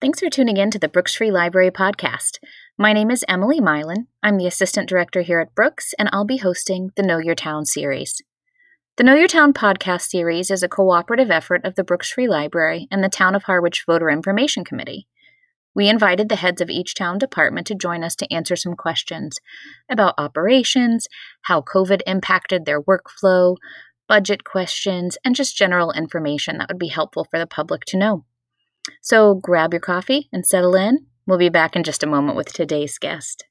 Thanks for tuning in to the Brooks Free Library podcast. My name is Emily Milan. I'm the Assistant Director here at Brooks, and I'll be hosting the Know Your Town series. The Know Your Town podcast series is a cooperative effort of the Brooks Free Library and the Town of Harwich Voter Information Committee. We invited the heads of each town department to join us to answer some questions about operations, how COVID impacted their workflow, budget questions, and just general information that would be helpful for the public to know. So grab your coffee and settle in. We'll be back in just a moment with today's guest.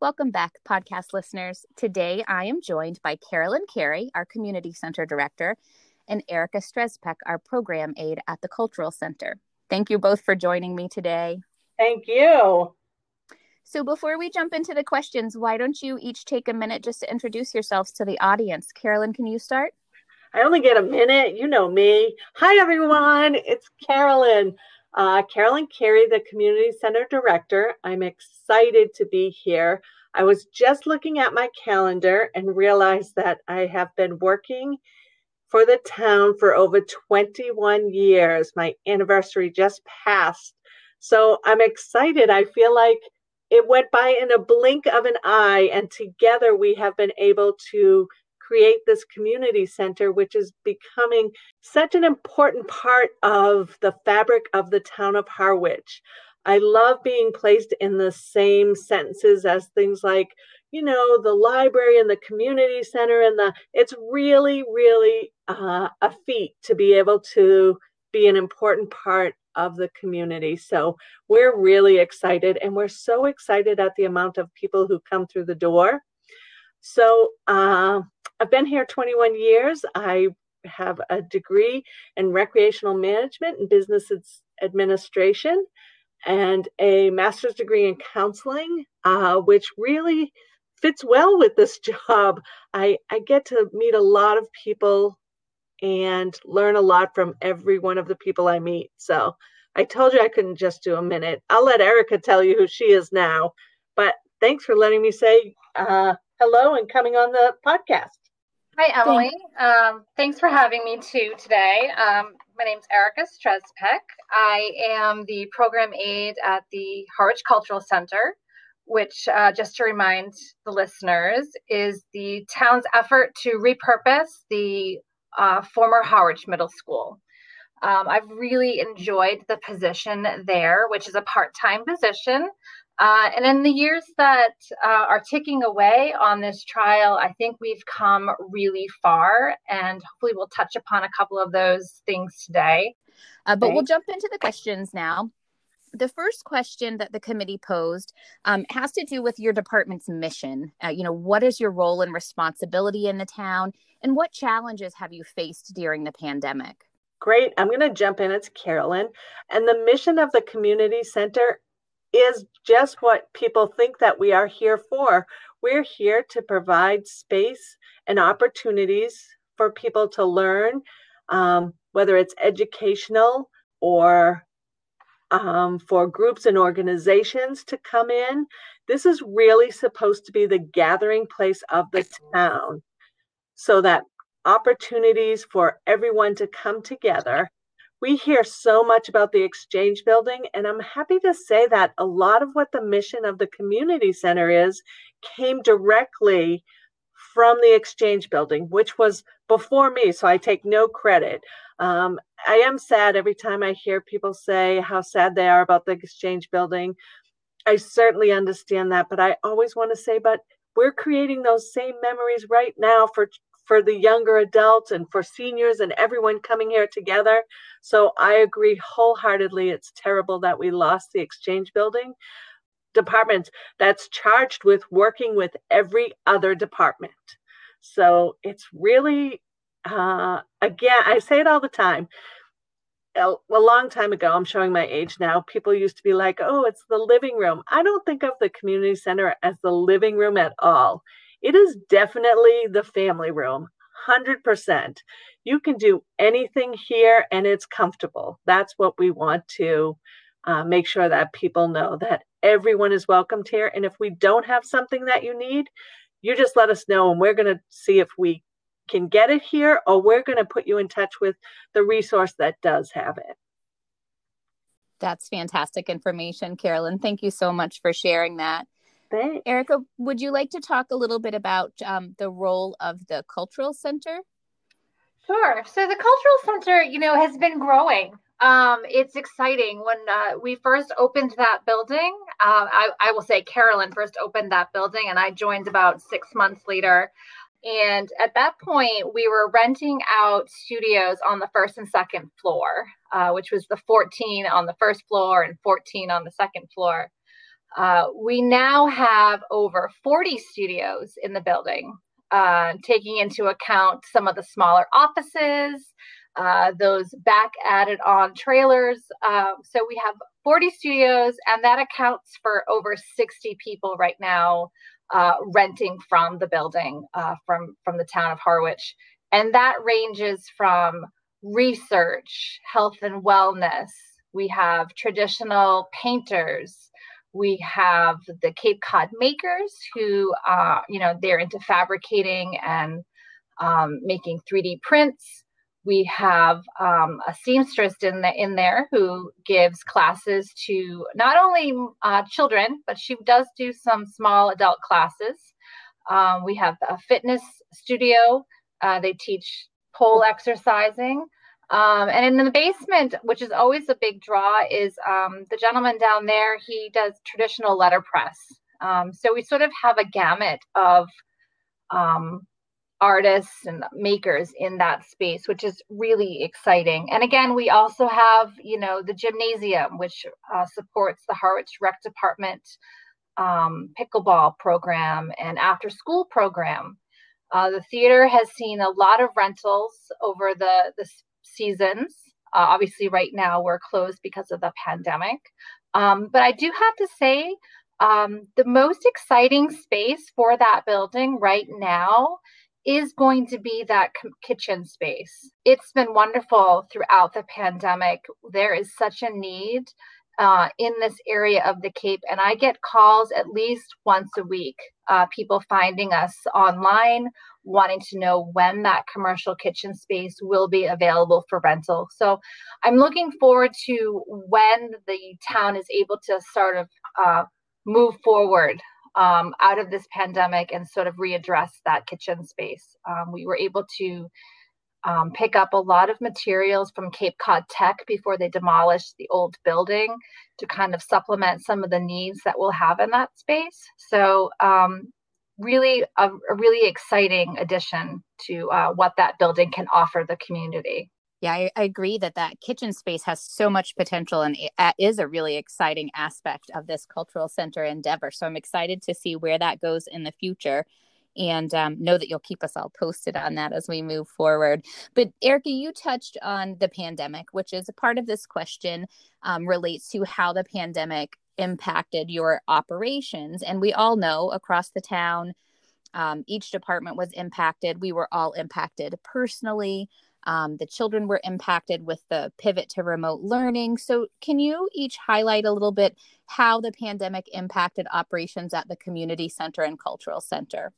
Welcome back, podcast listeners. Today I am joined by Carolyn Carey, our Community Center Director, and Erica Strezpek, our Program Aide at the Cultural Center. Thank you both for joining me today. Thank you. So before we jump into the questions, why don't you each take a minute just to introduce yourselves to the audience? Carolyn, can you start? I only get a minute. You know me. Hi, everyone. It's Carolyn. Uh, Carolyn Carey, the Community Center Director. I'm excited to be here. I was just looking at my calendar and realized that I have been working for the town for over 21 years. My anniversary just passed. So I'm excited. I feel like it went by in a blink of an eye, and together we have been able to create this community center, which is becoming such an important part of the fabric of the town of Harwich. I love being placed in the same sentences as things like, you know, the library and the community center, and the it's really, really uh, a feat to be able to be an important part of the community. So we're really excited, and we're so excited at the amount of people who come through the door. So uh, I've been here 21 years. I have a degree in recreational management and business administration and a master's degree in counseling, uh, which really fits well with this job. I, I get to meet a lot of people and learn a lot from every one of the people I meet. So I told you I couldn't just do a minute. I'll let Erica tell you who she is now. But thanks for letting me say uh, hello and coming on the podcast. Hi, Emily. Um, thanks for having me too today. Um, my name is Erica Strezpek. I am the program aide at the Harwich Cultural Center, which, uh, just to remind the listeners, is the town's effort to repurpose the uh, former Harwich Middle School. Um, I've really enjoyed the position there, which is a part time position. Uh, and in the years that uh, are ticking away on this trial, I think we've come really far, and hopefully, we'll touch upon a couple of those things today. Uh, but we'll jump into the questions now. The first question that the committee posed um, has to do with your department's mission. Uh, you know, what is your role and responsibility in the town, and what challenges have you faced during the pandemic? Great. I'm going to jump in. It's Carolyn. And the mission of the community center is just what people think that we are here for. We're here to provide space and opportunities for people to learn, um, whether it's educational or um, for groups and organizations to come in. This is really supposed to be the gathering place of the town so that opportunities for everyone to come together. We hear so much about the exchange building, and I'm happy to say that a lot of what the mission of the community center is came directly from the exchange building, which was before me, so I take no credit. Um, I am sad every time I hear people say how sad they are about the exchange building. I certainly understand that, but I always want to say, but we're creating those same memories right now for for the younger adults and for seniors and everyone coming here together. So I agree wholeheartedly. It's terrible that we lost the exchange building department that's charged with working with every other department. So it's really, uh, again, I say it all the time. A, long time ago, I'm showing my age now, people used to be like, oh, it's the living room. I don't think of the community center as the living room at all it is definitely the family room, 100%. You can do anything here and it's comfortable. That's what we want to uh, make sure that people know that everyone is welcomed here. And if we don't have something that you need, you just let us know and we're going to see if we can get it here or we're going to put you in touch with the resource that does have it. That's fantastic information, Carolyn. Thank you so much for sharing that. Thanks. Erica, would you like to talk a little bit about um, the role of the Cultural Center? Sure. So the Cultural Center, you know, has been growing. Um, it's exciting. When uh, we first opened that building, uh, I, I, will say Carolyn first opened that building, and I joined about six months later. And at that point, we were renting out studios on the first and second floor, uh, which was the 14 on the first floor and 14 on the second floor. Uh, we now have over 40 studios in the building, uh, taking into account some of the smaller offices, uh, those back added on trailers. Um, so we have 40 studios, and that accounts for over 60 people right now uh, renting from the building uh, from, from the town of Harwich. And that ranges from research, health and wellness. We have traditional painters, we have the Cape Cod makers who, uh, you know, they're into fabricating and um, making 3D prints. We have um, a seamstress in, the, in there who gives classes to not only uh, children, but she does do some small adult classes. Um, we have a fitness studio. Uh, they teach pole exercising. Um, and in the basement, which is always a big draw, is um, the gentleman down there. He does traditional letterpress. Um, so we sort of have a gamut of um, artists and makers in that space, which is really exciting. And again, we also have, you know, the gymnasium, which uh, supports the Harwich Rec Department um, pickleball program and after school program. Uh, the theater has seen a lot of rentals over the, the seasons. Uh, obviously, right now we're closed because of the pandemic. Um, but I do have to say, um, the most exciting space for that building right now is going to be that kitchen space. It's been wonderful throughout the pandemic. There is such a need uh, in this area of the Cape, and I get calls at least once a week. Uh, people finding us online, wanting to know when that commercial kitchen space will be available for rental. So I'm looking forward to when the town is able to sort of uh, move forward um, out of this pandemic and sort of readdress that kitchen space. Um, we were able to um, pick up a lot of materials from Cape Cod Tech before they demolished the old building to kind of supplement some of the needs that we'll have in that space. So, um, really, a, a, really exciting addition to uh, what that building can offer the community. Yeah, I, I, agree that that kitchen space has so much potential and it is a really exciting aspect of this cultural center endeavor. So I'm excited to see where that goes in the future and um, know that you'll keep us all posted on that as we move forward. But Erica, you touched on the pandemic, which is a part of this question um, relates to how the pandemic impacted your operations. And we all know across the town, um, each department was impacted. We were all impacted personally. Um, the children were impacted with the pivot to remote learning. So, can you each highlight a little bit how the pandemic impacted operations at the community center and cultural center?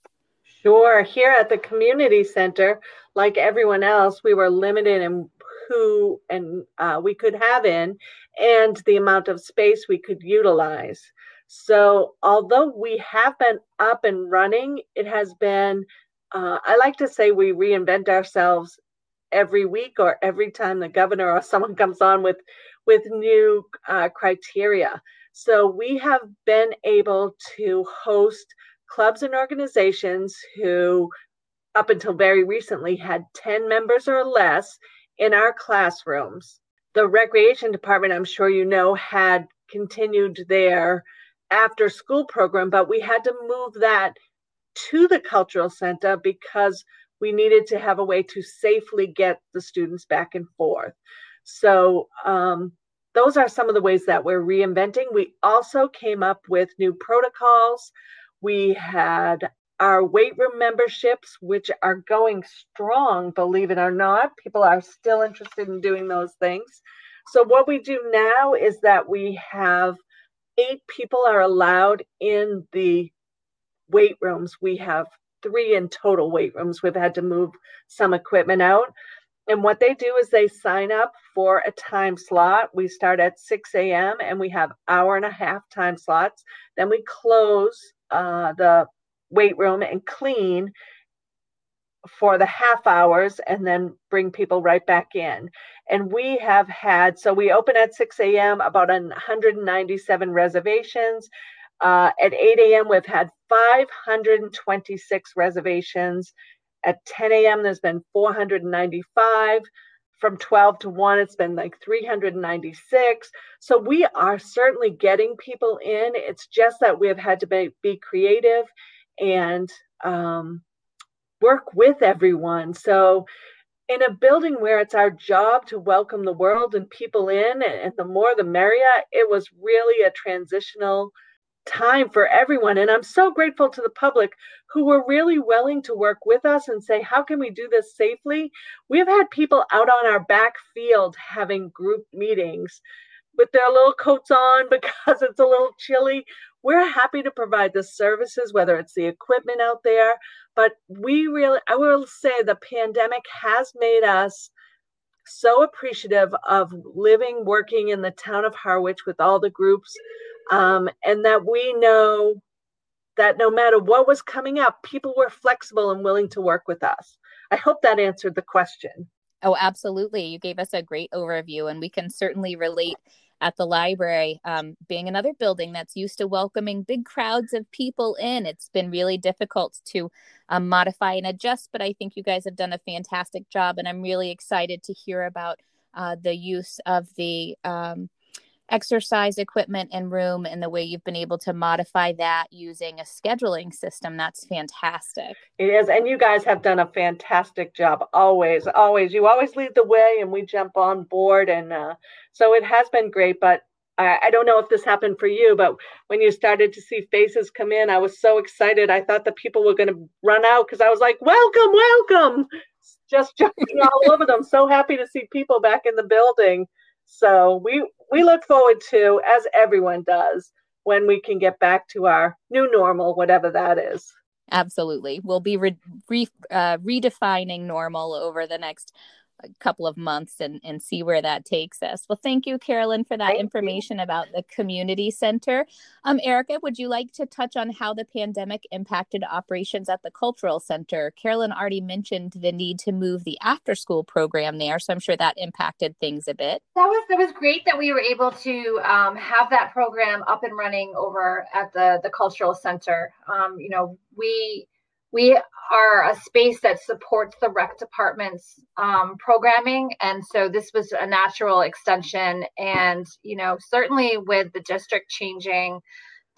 Sure. Here at the community center, like everyone else, we were limited in who and uh, we could have in and the amount of space we could utilize. So, although we have been up and running, it has been, uh, I like to say, we reinvent ourselves every week or every time the governor or someone comes on with with new uh, criteria. So we have been able to host clubs and organizations who, up until very recently, had 10 members or less in our classrooms. The recreation department, I'm sure you know, had continued their after school program, but we had to move that to the cultural center because we needed to have a way to safely get the students back and forth. So, um, those are some of the ways that we're reinventing. We also came up with new protocols we had our weight room memberships, which are going strong, believe it or not. People are still interested in doing those things. So, what we do now is that we have eight people are allowed in the weight rooms. We have three in total weight rooms. We've had to move some equipment out. And what they do is they sign up for a time slot. We start at 6 a.m. and we have hour and a half time slots. Then we close uh, the weight room and clean for the half hours and then bring people right back in. And we have had, so we open at 6 a.m., about 197 reservations. Uh, at 8 a.m., we've had 526 reservations. At 10 a.m., there's been 495. From 12 to 1, it's been like 396. So we are certainly getting people in. It's just that we've had to be, be creative and um, work with everyone. So in a building where it's our job to welcome the world and people in, and the more the merrier, it was really a transitional time for everyone. And I'm so grateful to the public who were really willing to work with us and say, how can we do this safely? We've had people out on our back field having group meetings with their little coats on because it's a little chilly. We're happy to provide the services, whether it's the equipment out there. But we really, I will say, the pandemic has made us so appreciative of living, working in the town of Harwich with all the groups um, and that we know that no matter what was coming up, people were flexible and willing to work with us. I hope that answered the question. Oh, absolutely. You gave us a great overview, and we can certainly relate at the library, um, being another building that's used to welcoming big crowds of people in. It's been really difficult to um, modify and adjust, but I think you guys have done a fantastic job, and I'm really excited to hear about uh, the use of the um, exercise equipment and room and the way you've been able to modify that using a scheduling system. That's fantastic. It is. And you guys have done a fantastic job always, always. You always lead the way and we jump on board. And uh, so it has been great. But I, I don't know if this happened for you, but when you started to see faces come in, I was so excited. I thought the people were going to run out because I was like, welcome, welcome. Just jumping all over them. So happy to see people back in the building. So we we look forward to, as everyone does, when we can get back to our new normal, whatever that is. Absolutely, we'll be re- re- uh, redefining normal over the next couple of months and, and see where that takes us. Well, thank you, Carolyn, for that thank information you. about the community center. Um, Erica, would you like to touch on how the pandemic impacted operations at the cultural center? Carolyn already mentioned the need to move the after school program there, so I'm sure that impacted things a bit. That was that was great that we were able to um, have that program up and running over at the the cultural center. Um, you know, we we are a space that supports the rec department's um, programming and so this was a natural extension. And you know certainly with the district changing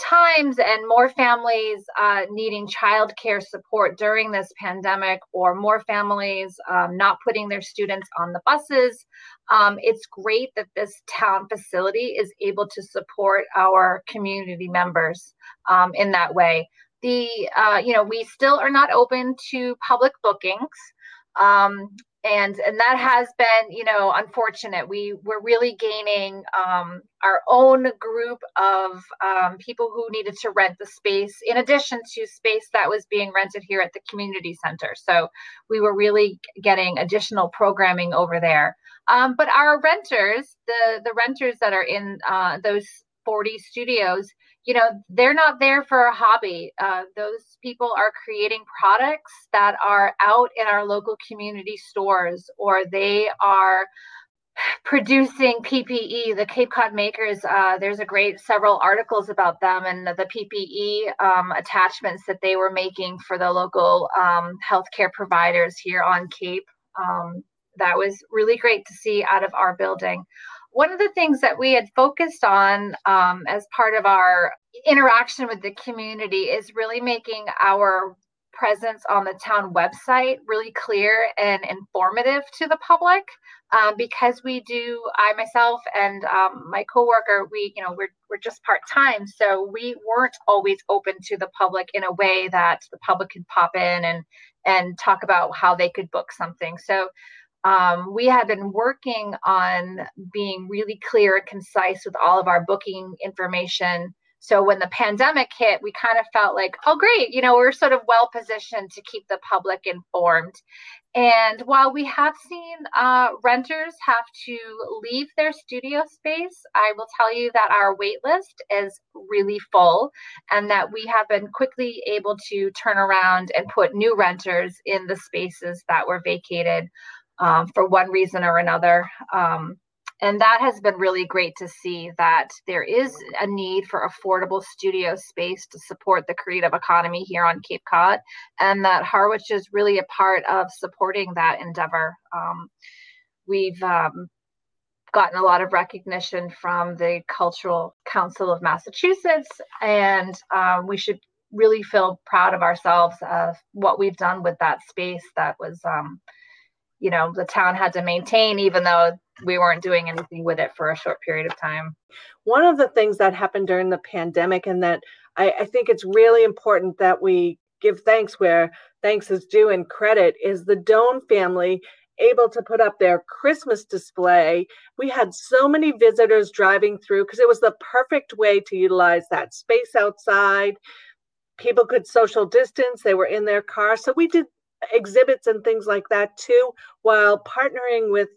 times and more families uh, needing childcare support during this pandemic or more families um, not putting their students on the buses um, it's great that this town facility is able to support our community members um, in that way the uh, you know we still are not open to public bookings. Um, and and that has been you know unfortunate. We we're really gaining um, our own group of um, people who needed to rent the space in addition to space that was being rented here at the community center. So we were really getting additional programming over there. Um, but our renters the the renters that are in uh, those 40 studios you know they're not there for a hobby. Uh, those people are creating products that are out in our local community stores or they are producing ppe the cape cod makers. Uh, there's a great several articles about them and the, ppe um, attachments that they were making for the local um, healthcare providers here on cape. Um, that was really great to see out of our building one of the things that we had focused on um, as part of our interaction with the community is really making our presence on the town website really clear and informative to the public. Um, because we do i myself and um, my coworker we you know we're, we're just part-time so we weren't always open to the public in a way that the public could pop in and and talk about how they could book something. So um, we have been working on being really clear and concise with all of our booking information So when the pandemic hit, we kind of felt like, oh, great, you know, we're sort of well positioned to keep the public informed. And while we have seen uh, renters have to leave their studio space, I will tell you that our wait list is really full and that we have been quickly able to turn around and put new renters in the spaces that were vacated um, for one reason or another. Um, and that has been really great to see that there is a need for affordable studio space to support the creative economy here on Cape Cod, and that Harwich is really a part of supporting that endeavor. Um, we've um, gotten a lot of recognition from the Cultural Council of Massachusetts, and um, we should really feel proud of ourselves of what we've done with that space that was um, you know the town had to maintain even though we weren't doing anything with it for a short period of time one of the things that happened during the pandemic and that I, I think it's really important that we give thanks where thanks is due and credit is the Doan family able to put up their Christmas display. We had so many visitors driving through because it was the perfect way to utilize that space outside. People could social distance, they were in their car. So we did exhibits and things like that too, while partnering with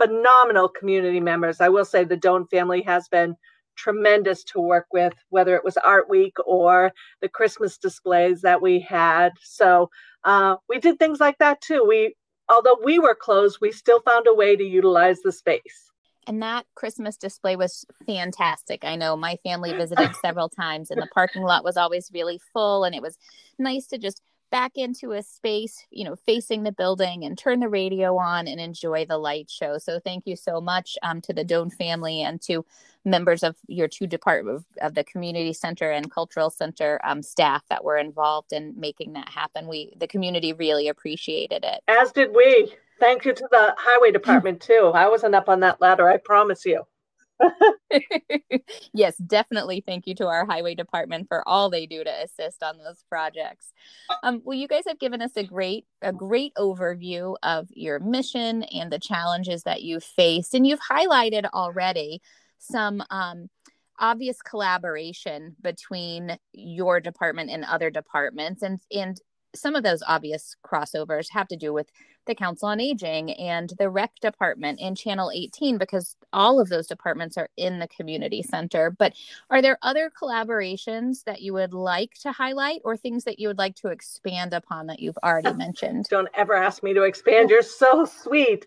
phenomenal community members. I will say the Doan family has been tremendous to work with, whether it was Art Week or the Christmas displays that we had. So uh, we did things like that too. We, although we were closed, we still found a way to utilize the space. And that Christmas display was fantastic. I know my family visited several times, and the parking lot was always really full, and it was nice to just back into a space, you know, facing the building and turn the radio on and enjoy the light show. So thank you so much um, to the Doan family and to members of your two departments of the community center and cultural center um, staff that were involved in making that happen. We, the community really appreciated it. As did we. Thank you to the highway department too. I wasn't up on that ladder, I promise you. yes, definitely. Thank you to our highway department for all they do to assist on those projects. Um, well, you guys have given us a great, a great overview of your mission and the challenges that you've faced, and you've highlighted already some um, obvious collaboration between your department and other departments, and and some of those obvious crossovers have to do with the Council on Aging and the Rec Department and Channel 18 because all of those departments are in the community center. But are there other collaborations that you would like to highlight or things that you would like to expand upon that you've already mentioned? Don't ever ask me to expand. You're so sweet.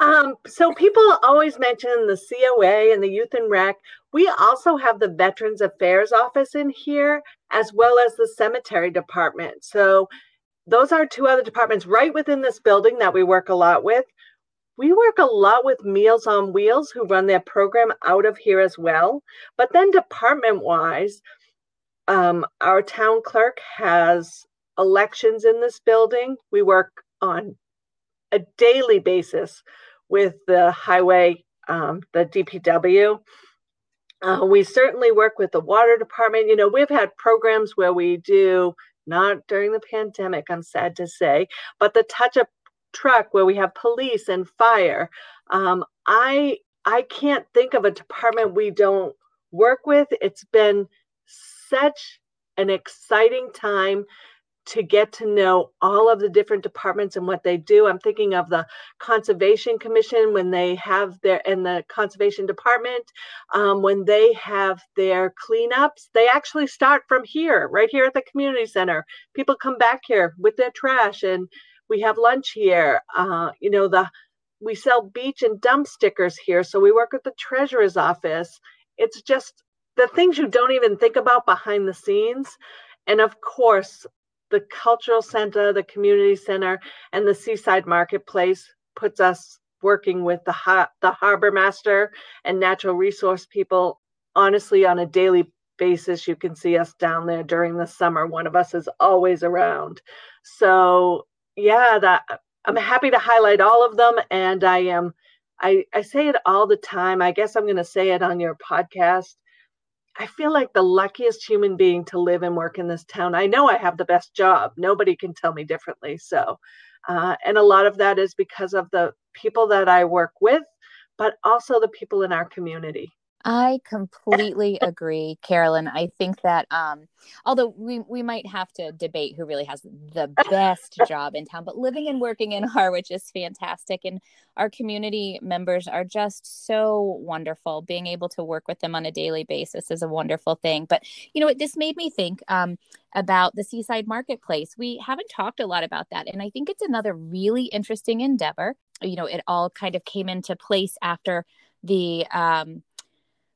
Um, so people always mention the COA and the Youth and Rec. We also have the Veterans Affairs Office in here, as well as the Cemetery Department. So those are two other departments right within this building that we work a lot with. We work a lot with Meals on Wheels, who run their program out of here as well. But then, department wise, um, our town clerk has elections in this building. We work on a daily basis with the highway, um, the DPW. Uh, we certainly work with the water department. You know, we've had programs where we do not during the pandemic, I'm sad to say, but the touch a truck where we have police and fire. Um, I I can't think of a department we don't work with. It's been such an exciting time to get to know all of the different departments and what they do. I'm thinking of the Conservation Commission when they have their, and the Conservation Department, um, when they have their cleanups, they actually start from here, right here at the community center. People come back here with their trash and we have lunch here. Uh, you know, the we sell beach and dump stickers here. So we work with the treasurer's office. It's just the things you don't even think about behind the scenes. And of course, the cultural center, the community center, and the seaside marketplace puts us working with the ha- the harbor master and natural resource people. Honestly on a daily basis you can see us down there during the summer. One of us is always around. So yeah that i'm happy to highlight all of them and i am i i say it all the time. I guess i'm going to say it on your podcast I feel like the luckiest human being to live and work in this town. I know I have the best job. Nobody can tell me differently. So, uh, and a lot of that is because of the people that I work with, but also the people in our community. I completely agree, Carolyn. I think that um, although we, we might have to debate who really has the best job in town, but living and working in Harwich is fantastic. And our community members are just so wonderful. Being able to work with them on a daily basis is a wonderful thing. But, you know, what this made me think um, about the Seaside Marketplace. We haven't talked a lot about that. And I think it's another really interesting endeavor. You know, it all kind of came into place after the um,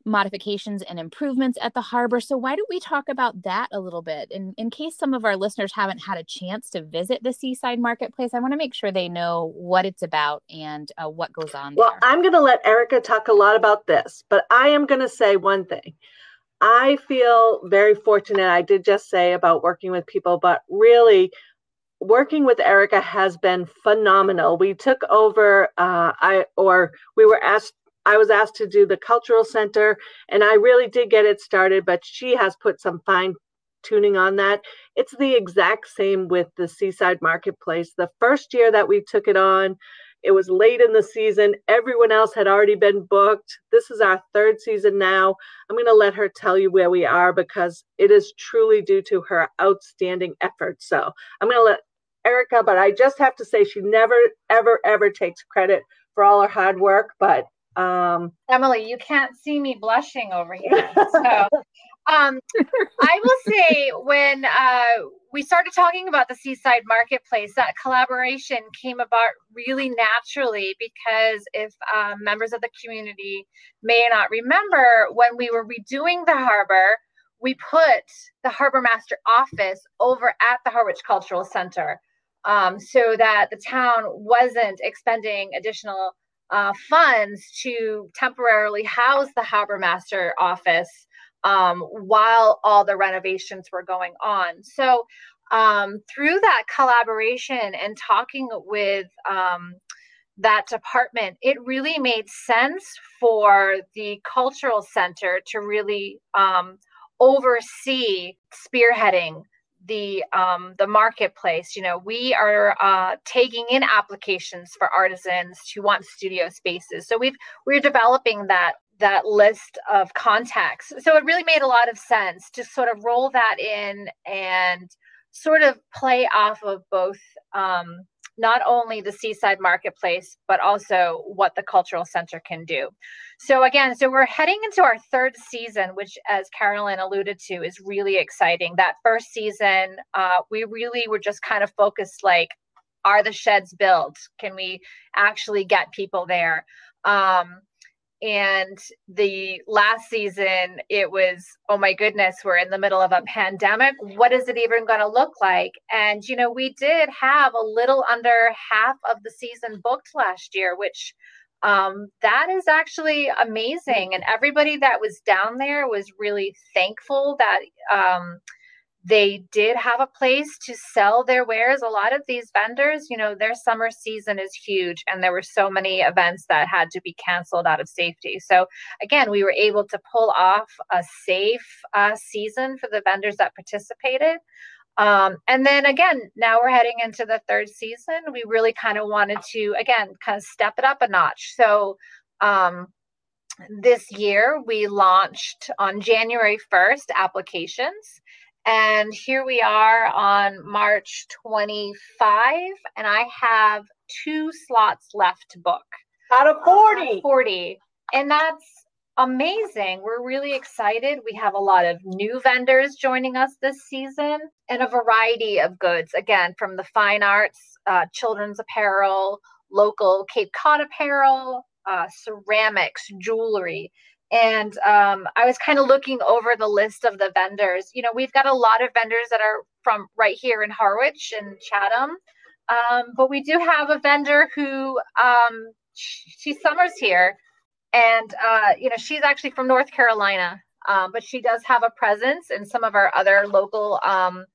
modifications and improvements at the harbor. So, why don't we talk about that a little bit? In, in case some of our listeners haven't had a chance to visit the Seaside Marketplace, I want to make sure they know what it's about and uh, what goes on well, there. I'm going to let Erica talk a lot about this, but I am going to say one thing. I feel very fortunate. I did just say about working with people, but really, working with Erica has been phenomenal. We took over, uh, I or we were asked I was asked to do the cultural center, and I really did get it started, but she has put some fine tuning on that. It's the exact same with the Seaside Marketplace. The first year that we took it on, it was late in the season. Everyone else had already been booked. This is our third season now. I'm going to let her tell you where we are because it is truly due to her outstanding efforts. So I'm going to let Erica, but I just have to say she never, ever, ever takes credit for all her hard work. But um, Emily, you can't see me blushing over here. So um, I will say when uh, we started talking about the Seaside Marketplace, that collaboration came about really naturally because if um, members of the community may not remember, when we were redoing the harbor, we put the harbor master office over at the Harwich Cultural Center um, so that the town wasn't expending additional uh, funds to temporarily house the harbor master office um, while all the renovations were going on. So, um, through that collaboration and talking with um, that department, it really made sense for the cultural center to really um, oversee spearheading the um, the marketplace. You know, we are uh, taking in applications for artisans who want studio spaces. So we've we're developing that that list of contacts. So it really made a lot of sense to sort of roll that in and sort of play off of both um, not only the seaside marketplace, but also what the cultural center can do. So, again, so we're heading into our third season, which, as Carolyn alluded to, is really exciting. That first season, uh, we really were just kind of focused like, are the sheds built? Can we actually get people there? Um, and the last season it was oh my goodness we're in the middle of a pandemic. What is it even going to look like? And you know we did have a little under half of the season booked last year which um, that is actually amazing. And everybody that was down there was really thankful that um, they did have a place to sell their wares. A lot of these vendors, you know, their summer season is huge, and there were so many events that had to be canceled out of safety. So, again, we were able to pull off a safe uh, season for the vendors that participated. Um, and then again, now we're heading into the third season. We really kind of wanted to, again, kind of step it up a notch. So, um, this year we launched on January 1st applications and here we are on March 25, and I have two slots left to book. Out of 40. 40. And that's amazing. We're really excited. We have a lot of new vendors joining us this season and a variety of goods, again, from the fine arts, uh, children's apparel, local Cape Cod apparel, uh, ceramics, jewelry. And um, I was kind of looking over the list of the vendors. You know, we've got a lot of vendors that are from right here in Harwich and Chatham. Um, but we do have a vendor who um, she summers here. And, uh, you know, she's actually from North Carolina, um, but she does have a presence in some of our other local um,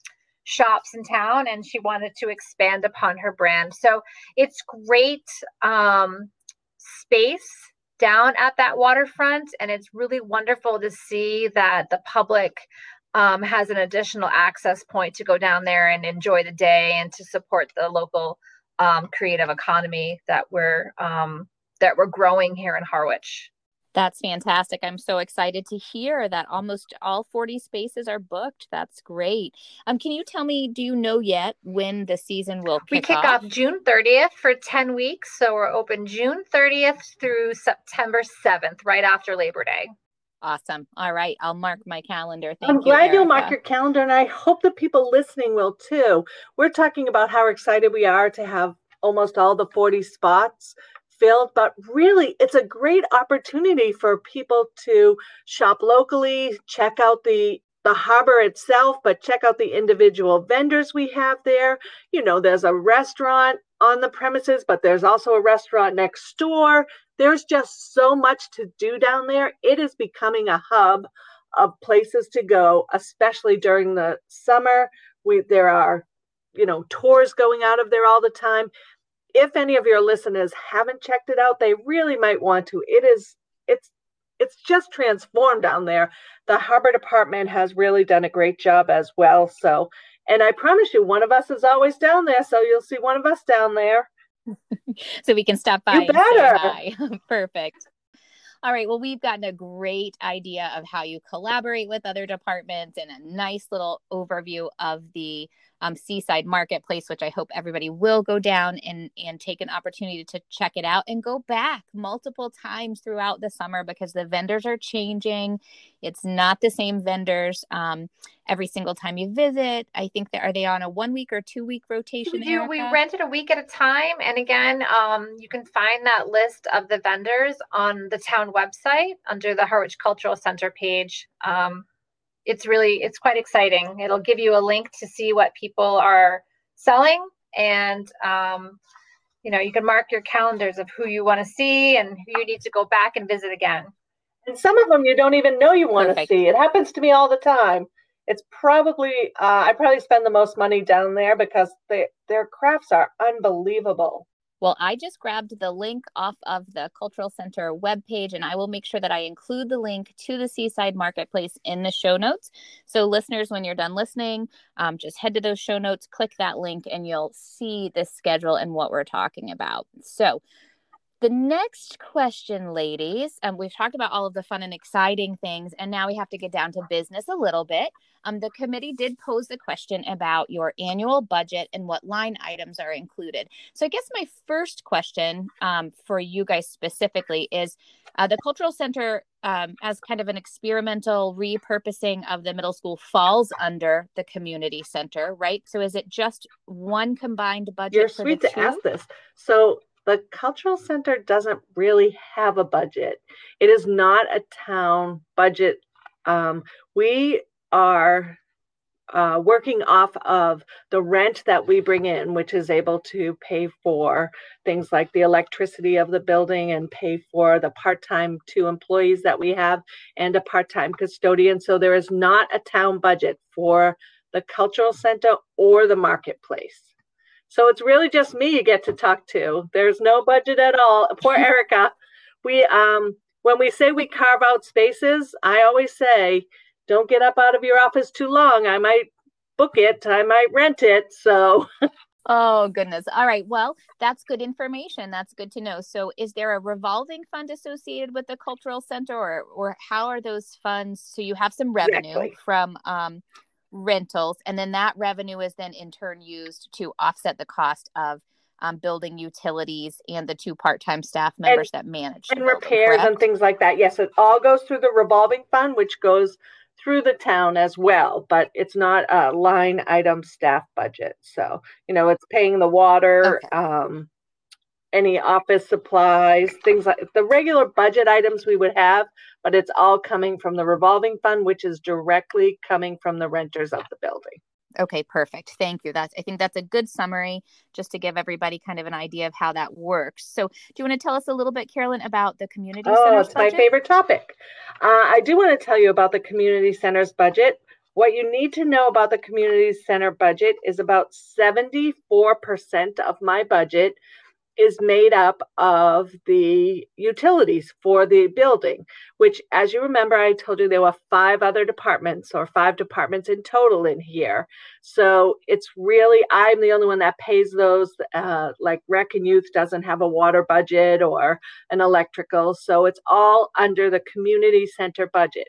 shops in town. And she wanted to expand upon her brand. So it's great um, space down at that waterfront. And it's really wonderful to see that the public um, has an additional access point to go down there and enjoy the day and to support the local um, creative economy that we're um, that we're growing here in Harwich. That's fantastic. I'm so excited to hear that almost all 40 spaces are booked. That's great. Um, can you tell me, do you know yet when the season will kick We kick off? off June 30th for 10 weeks. So we're open June 30th through September 7th, right after Labor Day. Awesome. All right. I'll mark my calendar. Thank you. I'm you, glad you'll mark your calendar, and I hope the people listening will too. We're talking about how excited we are to have almost all the 40 spots but really, it's a great opportunity for people to shop locally, check out the the harbor itself, but check out the individual vendors we have there. You know, there's a restaurant on the premises, but there's also a restaurant next door. There's just so much to do down there. It is becoming a hub of places to go, especially during the summer. We there are, you know, tours going out of there all the time. If any of your listeners haven't checked it out, they really might want to. It is it's it's just transformed down there. The harbor department has really done a great job as well. So, and I promise you, one of us is always down there. So you'll see one of us down there. so we can stop by You and say better. Perfect. All right. Well, we've gotten a great idea of how you collaborate with other departments and a nice little overview of the um, Seaside Marketplace, which I hope everybody will go down and and take an opportunity to check it out and go back multiple times throughout the summer because the vendors are changing. It's not the same vendors um, every single time you visit. I think that are they on a one week or two week rotation? We do. We rent it a week at a time. And again, um, you can find that list of the vendors on the town website under the Harwich Cultural Center page. Um, it's really, it's quite exciting. It'll give you a link to see what people are selling. And, um, you know, you can mark your calendars of who you want to see and who you need to go back and visit again. And some of them you don't even know you want to see. It happens to me all the time. It's probably uh, I probably spend the most money down there because they, their crafts are unbelievable. Well, I just grabbed the link off of the Cultural Center webpage, and I will make sure that I include the link to the Seaside Marketplace in the show notes. So, listeners, when you're done listening, um, just head to those show notes, click that link, and you'll see the schedule and what we're talking about. So, the next question, ladies, um, we've talked about all of the fun and exciting things, and now we have to get down to business a little bit. Um, the committee did pose the question about your annual budget and what line items are included. So, I guess my first question um, for you guys specifically is uh, the Cultural Center, um, as kind of an experimental repurposing of the middle school, falls under the community center, right? So, is it just one combined budget? You're for sweet to ask this. So the cultural center doesn't really have a budget. It is not a town budget. Um, we are uh, working off of the rent that we bring in, which is able to pay for things like the electricity of the building and pay for the part time two employees that we have and a part time custodian. So there is not a town budget for the cultural center or the marketplace. So it's really just me you get to talk to. There's no budget at all. Poor Erica. We um when we say we carve out spaces, I always say, don't get up out of your office too long. I might book it, I might rent it. So Oh, goodness. All right. Well, that's good information. That's good to know. So, is there a revolving fund associated with the cultural center, or, or how are those funds? So, you have some revenue Exactly. from um, rentals, and then that revenue is then in turn used to offset the cost of um, building utilities and the two part time staff members that manage and building, repairs and things like that. Yes, it all goes through the revolving fund, which goes through the town as well, but it's not a line item staff budget. So, you know, it's paying the water, Okay. um, any office supplies, things like the regular budget items we would have, but it's all coming from the revolving fund, which is directly coming from the renters of the building. Okay, perfect. Thank you. That's I think that's a good summary just to give everybody kind of an idea of how that works. So, do you want to tell us a little bit, Carolyn, about the community Oh, it's my favorite topic. Uh, I do want to tell you about the community center's budget. What you need to know about the community center budget is about 74% of my budget is made up of the utilities for the building, which, as you remember, I told you there were five other departments or five departments in total in here. So it's really, I'm the only one that pays those. Uh, like Rec and Youth doesn't have a water budget or an electrical. So it's all under the community center budget.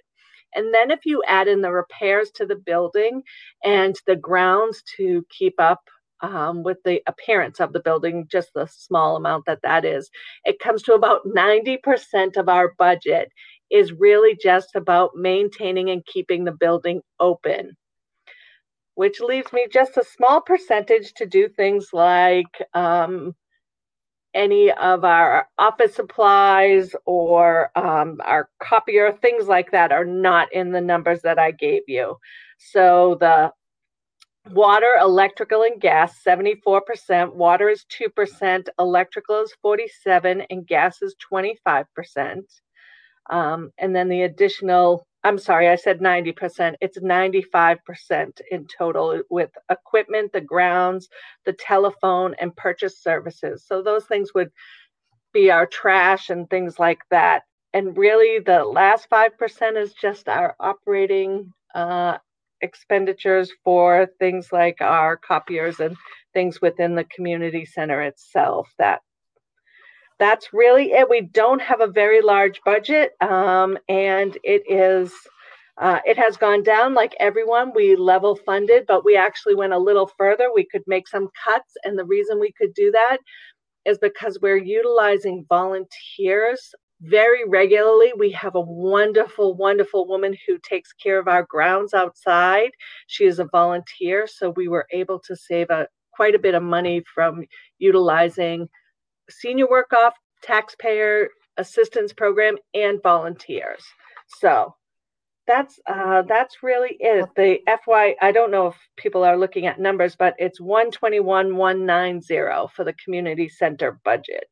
And then if you add in the repairs to the building and the grounds to keep up um, with the appearance of the building, just the small amount that that is, it comes to about 90% of our budget is really just about maintaining and keeping the building open, which leaves me just a small percentage to do things like um, any of our office supplies or um, our copier, things like that are not in the numbers that I gave you. So the water, electrical, and gas 74%. Water is 2%, electrical is 47 and gas is 25%. Um, and then the additional, I'm sorry, I said 90%. It's 95% in total with equipment, the grounds, the telephone, and purchase services. So those things would be our trash and things like that. And really, the last 5% is just our operating uh, expenditures for things like our copiers and things within the community center itself. That that's really it. We don't have a very large budget um, and it is uh, it has gone down like everyone. We level funded but we actually went a little further. We could make some cuts and the reason we could do that is because we're utilizing volunteers very regularly. We have a wonderful, wonderful woman who takes care of our grounds outside. She is a volunteer, so we were able to save a quite a bit of money from utilizing senior work off, taxpayer assistance program, and volunteers. So that's uh, that's really it. The FY I don't know if people are looking at numbers, but it's one twenty one one nine zero for the community center budget.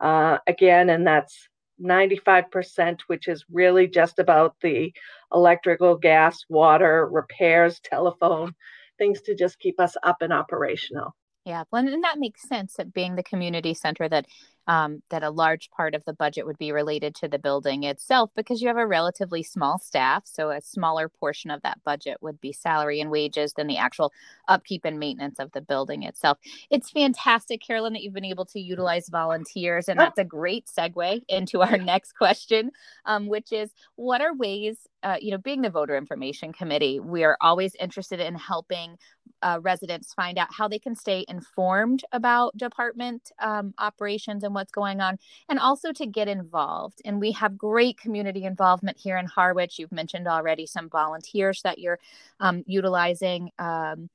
Uh, again, and that's 95%, which is really just about the electrical, gas, water, repairs, telephone, things to just keep us up and operational. Yeah, well, and that makes sense that being the community center that um, that a large part of the budget would be related to the building itself because you have a relatively small staff. So a smaller portion of that budget would be salary and wages than the actual upkeep and maintenance of the building itself. It's fantastic, Carolyn, that you've been able to utilize volunteers. And that's a great segue into our next question, um, which is what are ways uh, you know, being the voter information committee, we are always interested in helping uh, residents find out how they can stay informed about department um, operations and what's going on, and also to get involved. And we have great community involvement here in Harwich. You've mentioned already some volunteers that you're um, utilizing. Um,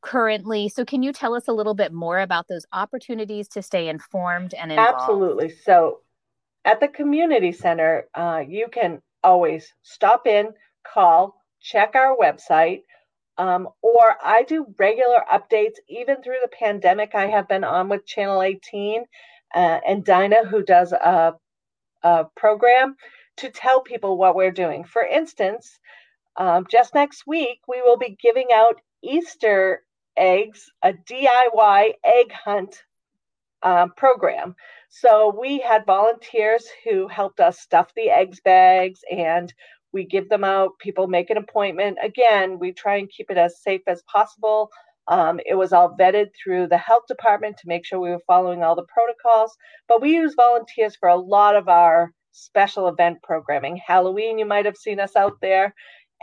currently. So, can you tell us a little bit more about those opportunities to stay informed and involved? Absolutely. So, at the community center, uh, you can always stop in, call, check our website. Um, or I do regular updates, even through the pandemic. I have been on with Channel 18 uh, and Dinah, who does a, a, program to tell people what we're doing. For instance, um, just next week, we will be giving out Easter eggs, a DIY egg hunt um, program. So we had volunteers who helped us stuff the eggs bags and we give them out. People make an appointment. Again, we try and keep it as safe as possible. Um, it was all vetted through the health department to make sure we were following all the protocols. But we use volunteers for a lot of our special event programming. Halloween, you might have seen us out there.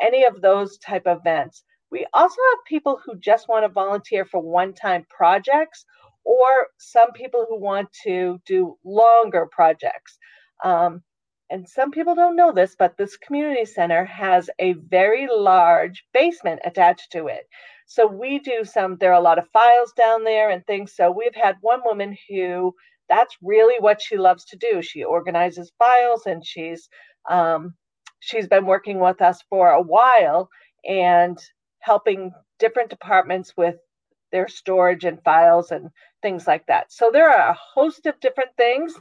Any of those type events. We also have people who just want to volunteer for one-time projects or some people who want to do longer projects. Um, and some people don't know this, but this community center has a very large basement attached to it. So we do some, there are a lot of files down there and things. So we've had one woman who that's really what she loves to do. She organizes files and she's um, she's been working with us for a while and helping different departments with their storage and files and things like that. So there are a host of different things.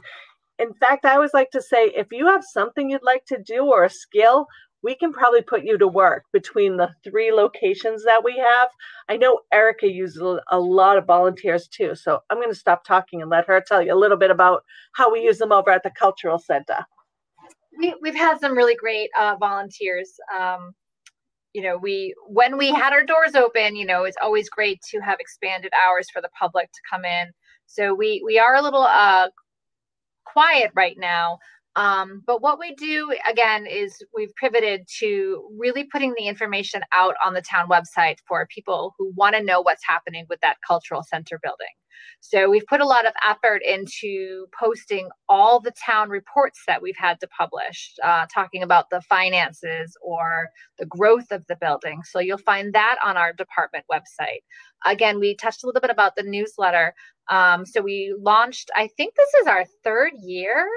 In fact, I always like to say if you have something you'd like to do or a skill, we can probably put you to work between the three locations that we have. I know Erica uses a lot of volunteers too, so I'm going to stop talking and let her tell you a little bit about how we use them over at the Cultural Center. We, we've had some really great uh, volunteers. Um, you know, we when we had our doors open, you know, it's always great to have expanded hours for the public to come in. So we we are a little uh, quiet right now. Um, but what we do again is we've pivoted to really putting the information out on the town website for people who want to know what's happening with that cultural center building. So we've put a lot of effort into posting all the town reports that we've had to publish, uh, talking about the finances or the growth of the building. So you'll find that on our department website. Again, we touched a little bit about the newsletter. Um, so we launched, I think this is our third year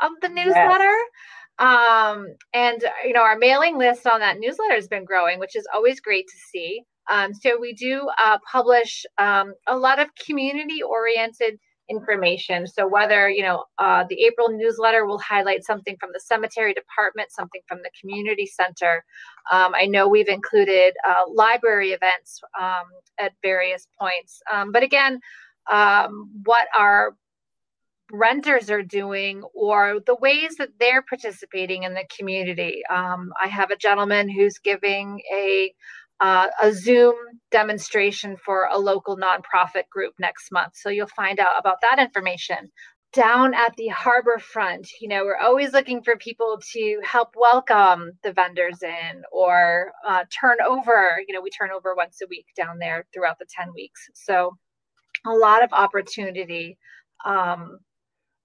of the newsletter. Yes. Um, and you know, our mailing list on that newsletter has been growing, which is always great to see. Um, so we do uh, publish um, a lot of community-oriented information. So whether you know uh, the April newsletter will highlight something from the cemetery department, something from the community center. Um, I know we've included uh, library events um, at various points. Um, but again, um, what our renters are doing or the ways that they're participating in the community. Um, I have a gentleman who's giving a uh, a Zoom demonstration for a local nonprofit group next month. So you'll find out about that information. Down at the harbor front, you know, we're always looking for people to help welcome the vendors in or uh, turn over. You know, we turn over once a week down there throughout the 10 weeks. So a lot of opportunity um,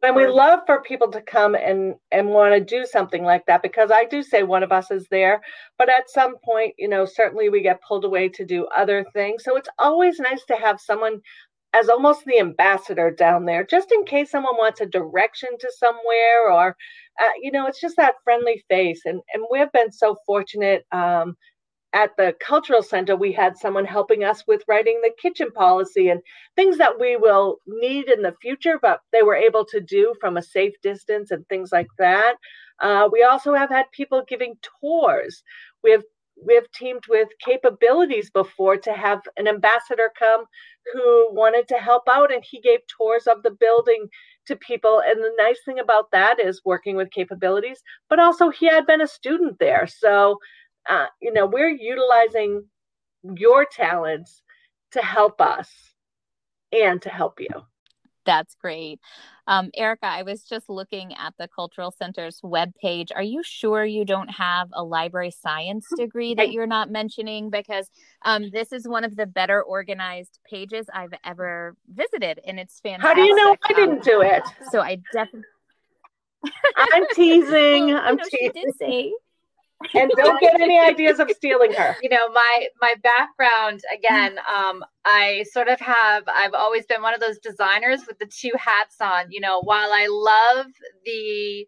and we love for people to come and and want to do something like that because i do say one of us is there but at some point you know certainly we get pulled away to do other things. So it's always nice to have someone as almost the ambassador down there just in case someone wants a direction to somewhere or uh, you know it's just that friendly face. And and we've been so fortunate um, at the cultural center we had someone helping us with writing the kitchen policy and things that we will need in the future but they were able to do from a safe distance and things like that. Uh, we also have had people giving tours. We have we have teamed with CapeAbilities before to have an ambassador come who wanted to help out and he gave tours of the building to people. And the nice thing about that is working with CapeAbilities but also he had been a student there. So uh, you know, we're utilizing your talents to help us and to help you. That's great. Um, Erica, I was just looking at the Cultural Center's webpage. Are you sure you don't have a library science degree that you're not mentioning? Because um, this is one of the better organized pages I've ever visited, and it's fantastic. How do you know I didn't do it? So I definitely. I'm teasing. well, I'm teasing. She did say and don't get any ideas of stealing her. You know, my my background again, um, I sort of have I've always been one of those designers with the two hats on. You know, while I love the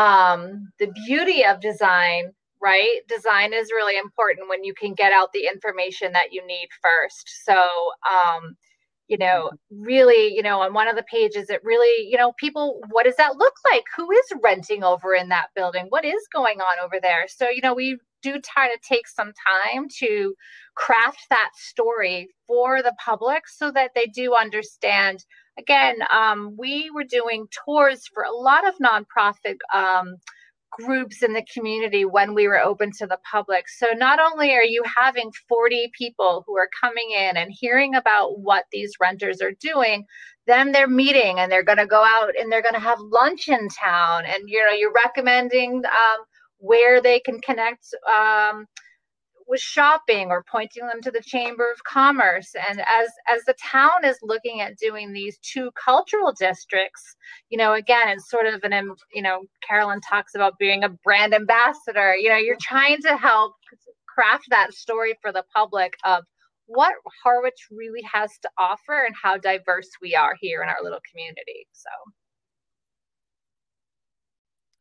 um the beauty of design, right? Design is really important when you can get out the information that you need first. So um you know, really, you know, on one of the pages, it really, you know, people, what does that look like? Who is renting over in that building? What is going on over there? So, you know, we do try to take some time to craft that story for the public so that they do understand. Again, um, we were doing tours for a lot of nonprofit um, groups in the community when we were open to the public. So not only are you having 40 people who are coming in and hearing about what these renters are doing, then they're meeting and they're going to go out and they're going to have lunch in town and you know you're recommending um, where they can connect um, with shopping or pointing them to the chamber of commerce. And as as the town is looking at doing these two cultural districts you know again it's sort of an you know carolyn talks about being a brand ambassador. You know you're trying to help craft that story for the public of what harwich really has to offer and how diverse we are here in our little community. So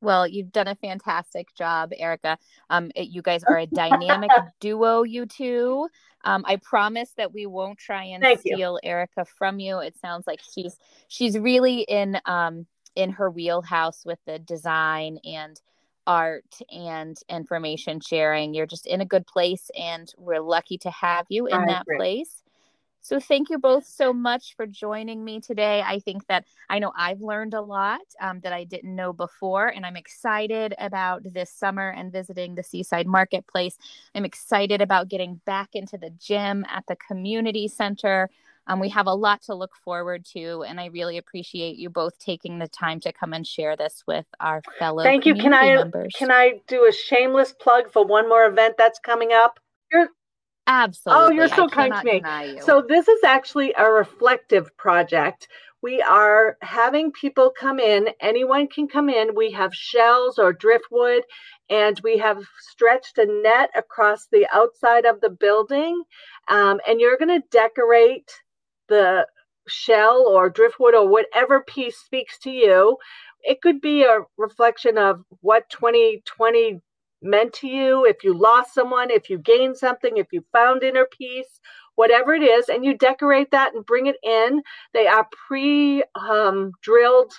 well, you've done a fantastic job, Erica. Um, it, you guys are a dynamic duo, you two. Um, I promise that we won't try and Thank steal you. Erica from you. It sounds like she's she's really in um in her wheelhouse with the design and art and information sharing. You're just in a good place, and we're lucky to have you in I that agree. place. So, thank you both so much for joining me today. I think that I know I've learned a lot um, that I didn't know before, and I'm excited about this summer and visiting the Seaside Marketplace. I'm excited about getting back into the gym at the community center. Um, we have a lot to look forward to, and I really appreciate you both taking the time to come and share this with our fellow. Thank you. Can I members. can I do a shameless plug for one more event that's coming up? You're, Absolutely. Oh, you're so I kind to me. So this is actually a reflective project. We are having people come in. Anyone can come in. We have shells or driftwood, and we have stretched a net across the outside of the building. Um, and you're going to decorate the shell or driftwood or whatever piece speaks to you. It could be a reflection of what 2020 meant to you, if you lost someone, if you gained something, if you found inner peace, whatever it is, and you decorate that and bring it in. They are pre um, drilled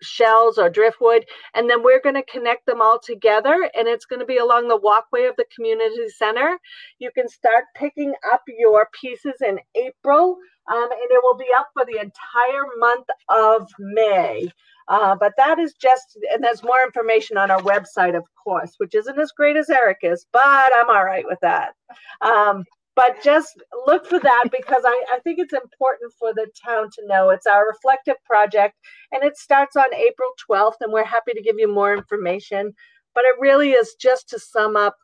shells or driftwood, and then we're going to connect them all together, and it's going to be along the walkway of the community center. You can start picking up your pieces in April, um, and it will be up for the entire month of May. Uh, but that is just, and there's more information on our website, of course, which isn't as great as Erica's, but I'm all right with that. Um, but just look for that because I, I think it's important for the town to know it's our reflective project and it starts on April 12th, and we're happy to give you more information. But it really is just to sum up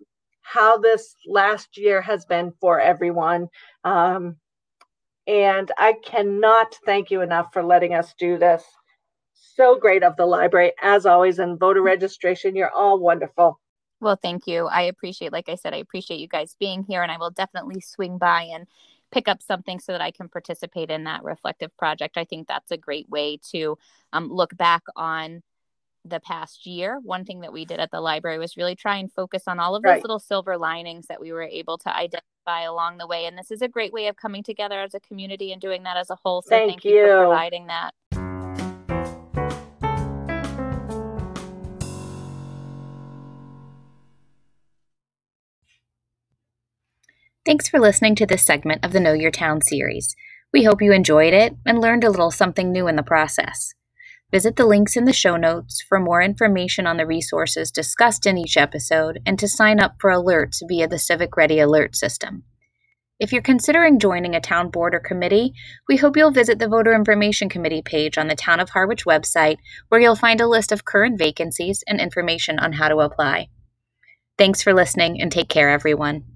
how this last year has been for everyone. Um, and I cannot thank you enough for letting us do this so great of the library, as always, and voter registration. You're all wonderful. Well, thank you. I appreciate, like I said, I appreciate you guys being here, and I will definitely swing by and pick up something so that I can participate in that reflective project. I think that's a great way to um, look back on the past year. One thing that we did at the library was really try and focus on all of those right. little silver linings that we were able to identify along the way. And this is a great way of coming together as a community and doing that as a whole. So thank, thank you. you for providing that. Thanks for listening to this segment of the Know Your Town series. We hope you enjoyed it and learned a little something new in the process. Visit the links in the show notes for more information on the resources discussed in each episode and to sign up for alerts via the CivicReady alert system. If you're considering joining a town board or committee, we hope you'll visit the Voter Information Committee page on the Town of Harwich website, where you'll find a list of current vacancies and information on how to apply. Thanks for listening and take care, everyone.